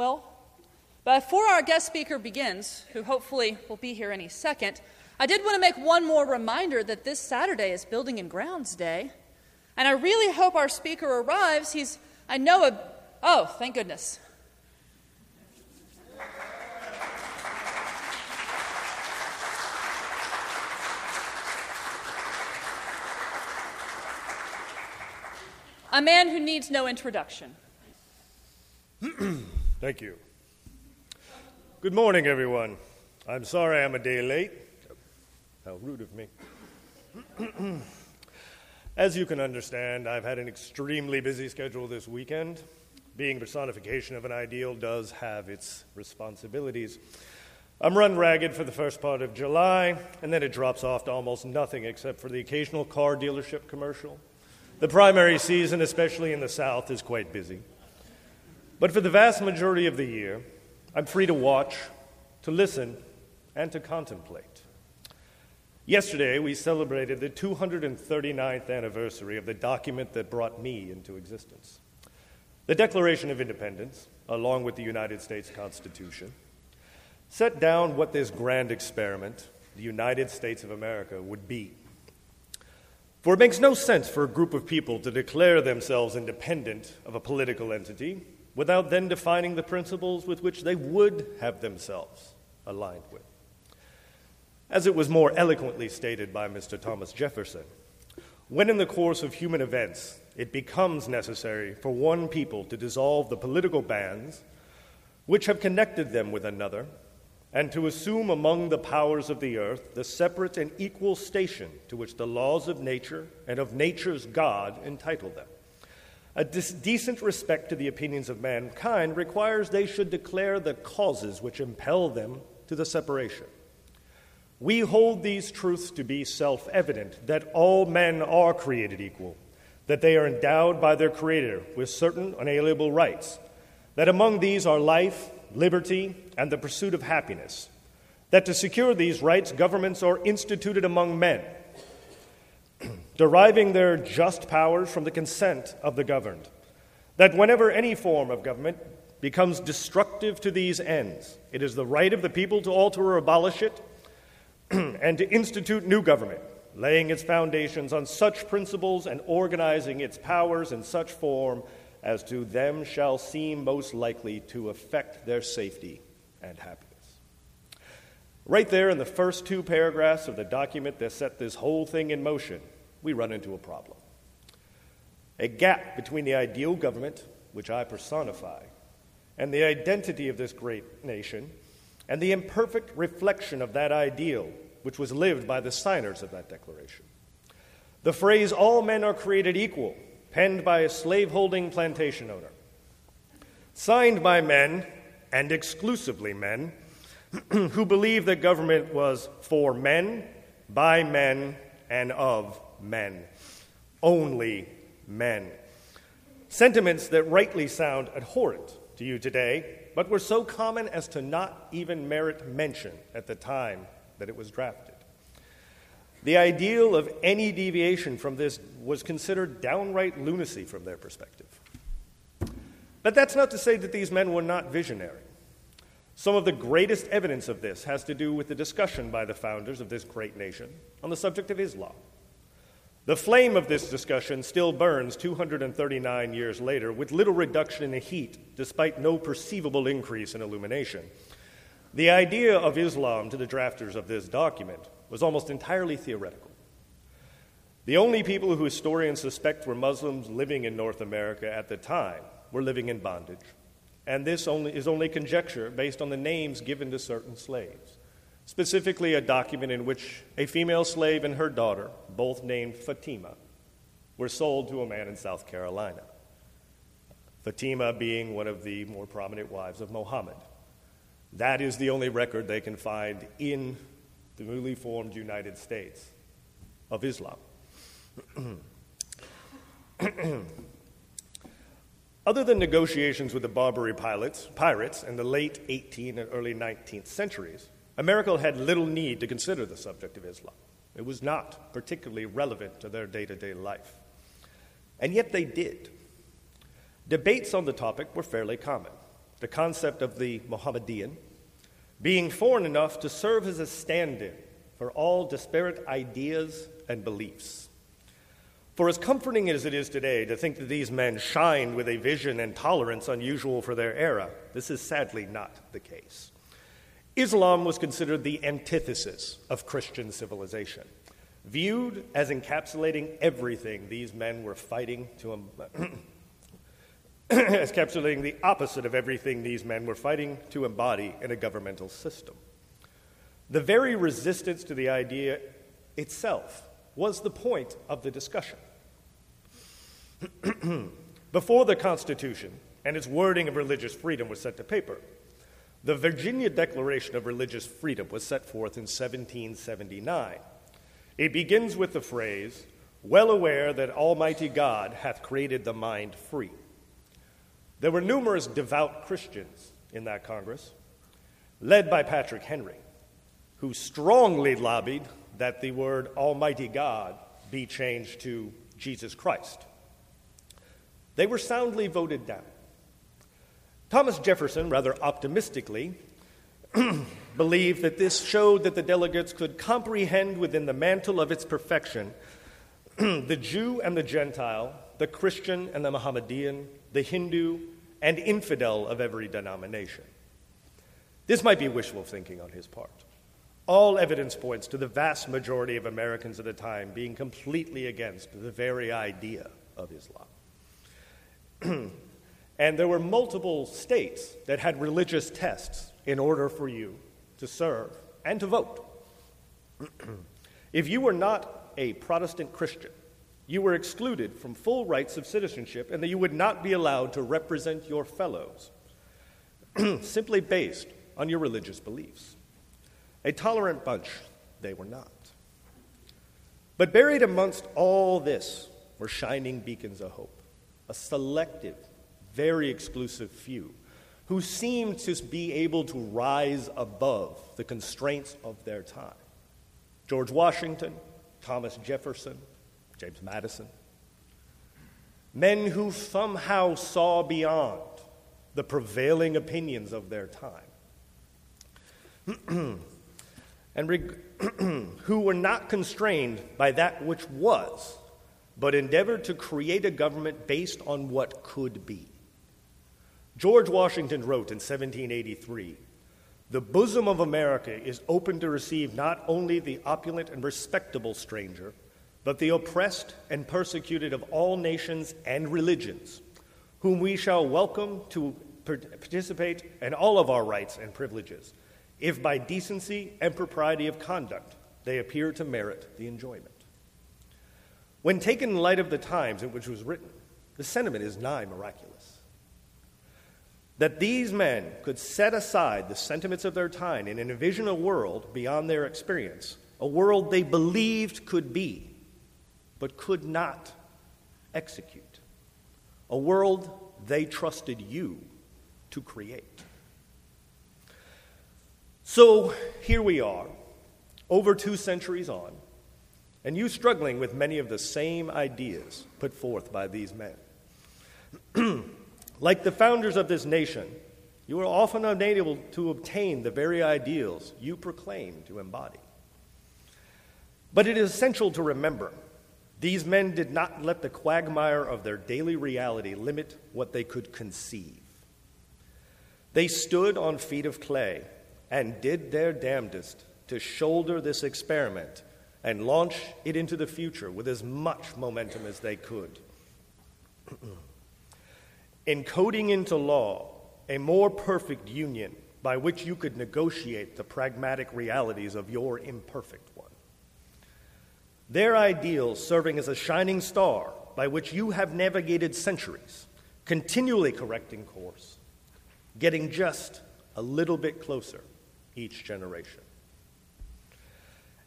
Well, before our guest speaker begins, who hopefully will be here any second, I did want to make one more reminder that this Saturday is Building and Grounds Day. And I really hope our speaker arrives. He's, I know, a, oh, thank goodness. A man who needs no introduction. Thank you. Good morning, everyone. I'm sorry I'm a day late. How rude of me. As you can understand, I've had an extremely busy schedule this weekend. Being personification of an ideal does have its responsibilities. I'm run ragged for the first part of July, and then it drops off to almost nothing except for the occasional car dealership commercial the primary season, especially in the South, is quite busy. But for the vast majority of the year, I'm free to watch, to listen, and to contemplate. Yesterday, we celebrated the 239th anniversary of the document that brought me into existence. The Declaration of Independence, along with the United States Constitution, set down what this grand experiment, the United States of America, would be. For it makes no sense for a group of people to declare themselves independent of a political entity without then defining the principles with which they would have themselves aligned with. As it was more eloquently stated by Mr. Thomas Jefferson, when in the course of human events it becomes necessary for one people to dissolve the political bands which have connected them with another and to assume among the powers of the earth the separate and equal station to which the laws of nature and of nature's God entitle them. A dis- decent respect to the opinions of mankind requires they should declare the causes which impel them to the separation. We hold these truths to be self evident that all men are created equal, that they are endowed by their Creator with certain unalienable rights, that among these are life, liberty, and the pursuit of happiness, that to secure these rights, governments are instituted among men, deriving their just powers from the consent of the governed, that whenever any form of government becomes destructive to these ends, it is the right of the people to alter or abolish it and to institute new government, laying its foundations on such principles and organizing its powers in such form as to them shall seem most likely to affect their safety and happiness. Right there in the first two paragraphs of the document that set this whole thing in motion, we run into a problem. A gap between the ideal government, which I personify, and the identity of this great nation, and the imperfect reflection of that ideal, which was lived by the signers of that declaration. The phrase, all men are created equal, penned by a slaveholding plantation owner, signed by men, and exclusively men, who believed that government was for men, by men, and of men. Only men. Sentiments that rightly sound abhorrent to you today, but were so common as to not even merit mention at the time that it was drafted. The ideal of any deviation from this was considered downright lunacy from their perspective. But that's not to say that these men were not visionary. Some of the greatest evidence of this has to do with the discussion by the founders of this great nation on the subject of Islam. The flame of this discussion still burns 239 years later with little reduction in the heat, despite no perceivable increase in illumination. The idea of Islam to the drafters of this document was almost entirely theoretical. The only people who historians suspect were Muslims living in North America at the time were living in bondage, and this only, is only conjecture based on the names given to certain slaves. Specifically, a document in which a female slave and her daughter, both named Fatima, were sold to a man in South Carolina. Fatima being one of the more prominent wives of Mohammed. That is the only record they can find in the newly formed United States of Islam. Other than negotiations with the Barbary pilots, pirates in the late 18th and early 19th centuries, America had little need to consider the subject of Islam. It was not particularly relevant to their day to day life. And yet they did. Debates on the topic were fairly common. the concept of the Mohammedan, being foreign enough to serve as a stand in for all disparate ideas and beliefs. For as comforting as it is today to think that these men shined with a vision and tolerance unusual for their era, this is sadly not the case. Islam was considered the antithesis of Christian civilization, viewed as encapsulating everything these men were fighting to. as encapsulating the opposite of everything these men were fighting to embody in a governmental system. The very resistance to the idea itself was the point of the discussion. Before the Constitution and its wording of religious freedom was set to paper, the Virginia Declaration of Religious Freedom was set forth in 1779. It begins with the phrase, well aware that Almighty God hath created the mind free. There were numerous devout Christians in that Congress, led by Patrick Henry, who strongly lobbied that the word Almighty God be changed to Jesus Christ. They were soundly voted down. Thomas Jefferson, rather optimistically, believed that this showed that the delegates could comprehend within the mantle of its perfection the Jew and the Gentile, the Christian and the Mohammedan, the Hindu and infidel of every denomination. This might be wishful thinking on his part. All evidence points to the vast majority of Americans at the time being completely against the very idea of Islam. and there were multiple states that had religious tests in order for you to serve and to vote. if you were not a Protestant Christian, you were excluded from full rights of citizenship and that you would not be allowed to represent your fellows simply based on your religious beliefs. A tolerant bunch, they were not. But buried amongst all this were shining beacons of hope, a selective, very exclusive few who seemed to be able to rise above the constraints of their time. George Washington, Thomas Jefferson, James Madison. Men who somehow saw beyond the prevailing opinions of their time. and reg- who were not constrained by that which was, but endeavored to create a government based on what could be. George Washington wrote in 1783 The bosom of America is open to receive not only the opulent and respectable stranger but the oppressed and persecuted of all nations and religions, whom we shall welcome to participate in all of our rights and privileges, if by decency and propriety of conduct they appear to merit the enjoyment. When taken in light of the times in which it was written, the sentiment is nigh miraculous. That these men could set aside the sentiments of their time and envision a world beyond their experience, a world they believed could be, but could not execute. A world they trusted you to create. So here we are, over two centuries on, and you struggling with many of the same ideas put forth by these men. like the founders of this nation, you are often unable to obtain the very ideals you proclaim to embody. But it is essential to remember these men did not let the quagmire of their daily reality limit what they could conceive. They stood on feet of clay and did their damnedest to shoulder this experiment and launch it into the future with as much momentum as they could. Encoding into law a more perfect union by which you could negotiate the pragmatic realities of your imperfect one. their ideals serving as a shining star by which you have navigated centuries, continually correcting course, getting just a little bit closer each generation.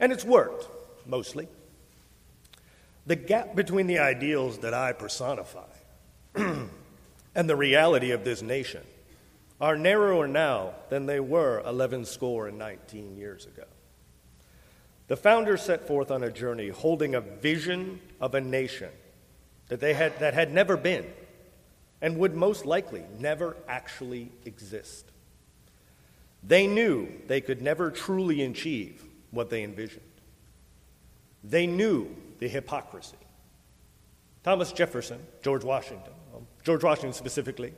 And it's worked, mostly. The gap between the ideals that I personify and the reality of this nation are narrower now than they were 11 score and 19 years ago. The founders set forth on a journey holding a vision of a nation that, they had, that had never been and would most likely never actually exist. They knew they could never truly achieve what they envisioned. They knew the hypocrisy. Thomas Jefferson, George Washington, George Washington specifically,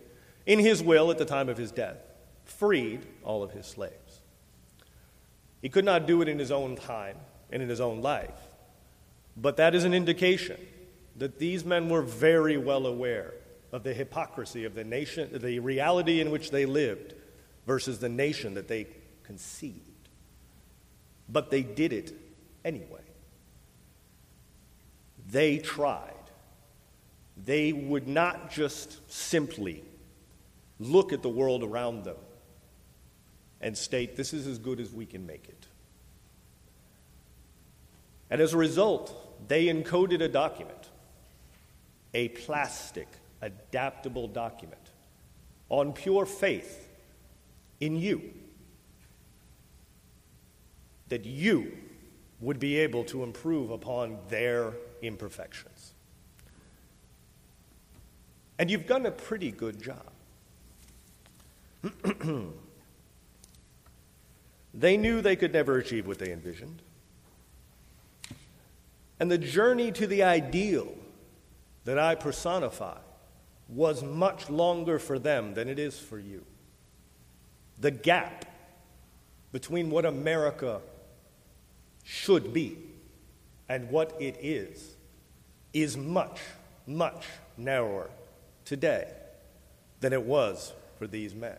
in his will at the time of his death, freed all of his slaves. He could not do it in his own time and in his own life, but that is an indication that these men were very well aware of the hypocrisy of the nation, the reality in which they lived versus the nation that they conceived. But they did it anyway. They tried. They would not just simply look at the world around them and state, this is as good as we can make it. And as a result, they encoded a document, a plastic, adaptable document, on pure faith in you, that you would be able to improve upon their imperfections. And you've done a pretty good job. they knew they could never achieve what they envisioned. And the journey to the ideal that I personify was much longer for them than it is for you. The gap between what America should be and what it is is much, much narrower today than it was for these men.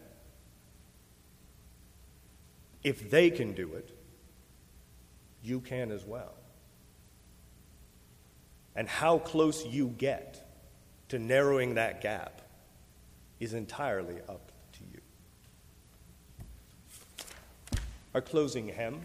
If they can do it, you can as well and how close you get to narrowing that gap is entirely up to you. Our closing hymn.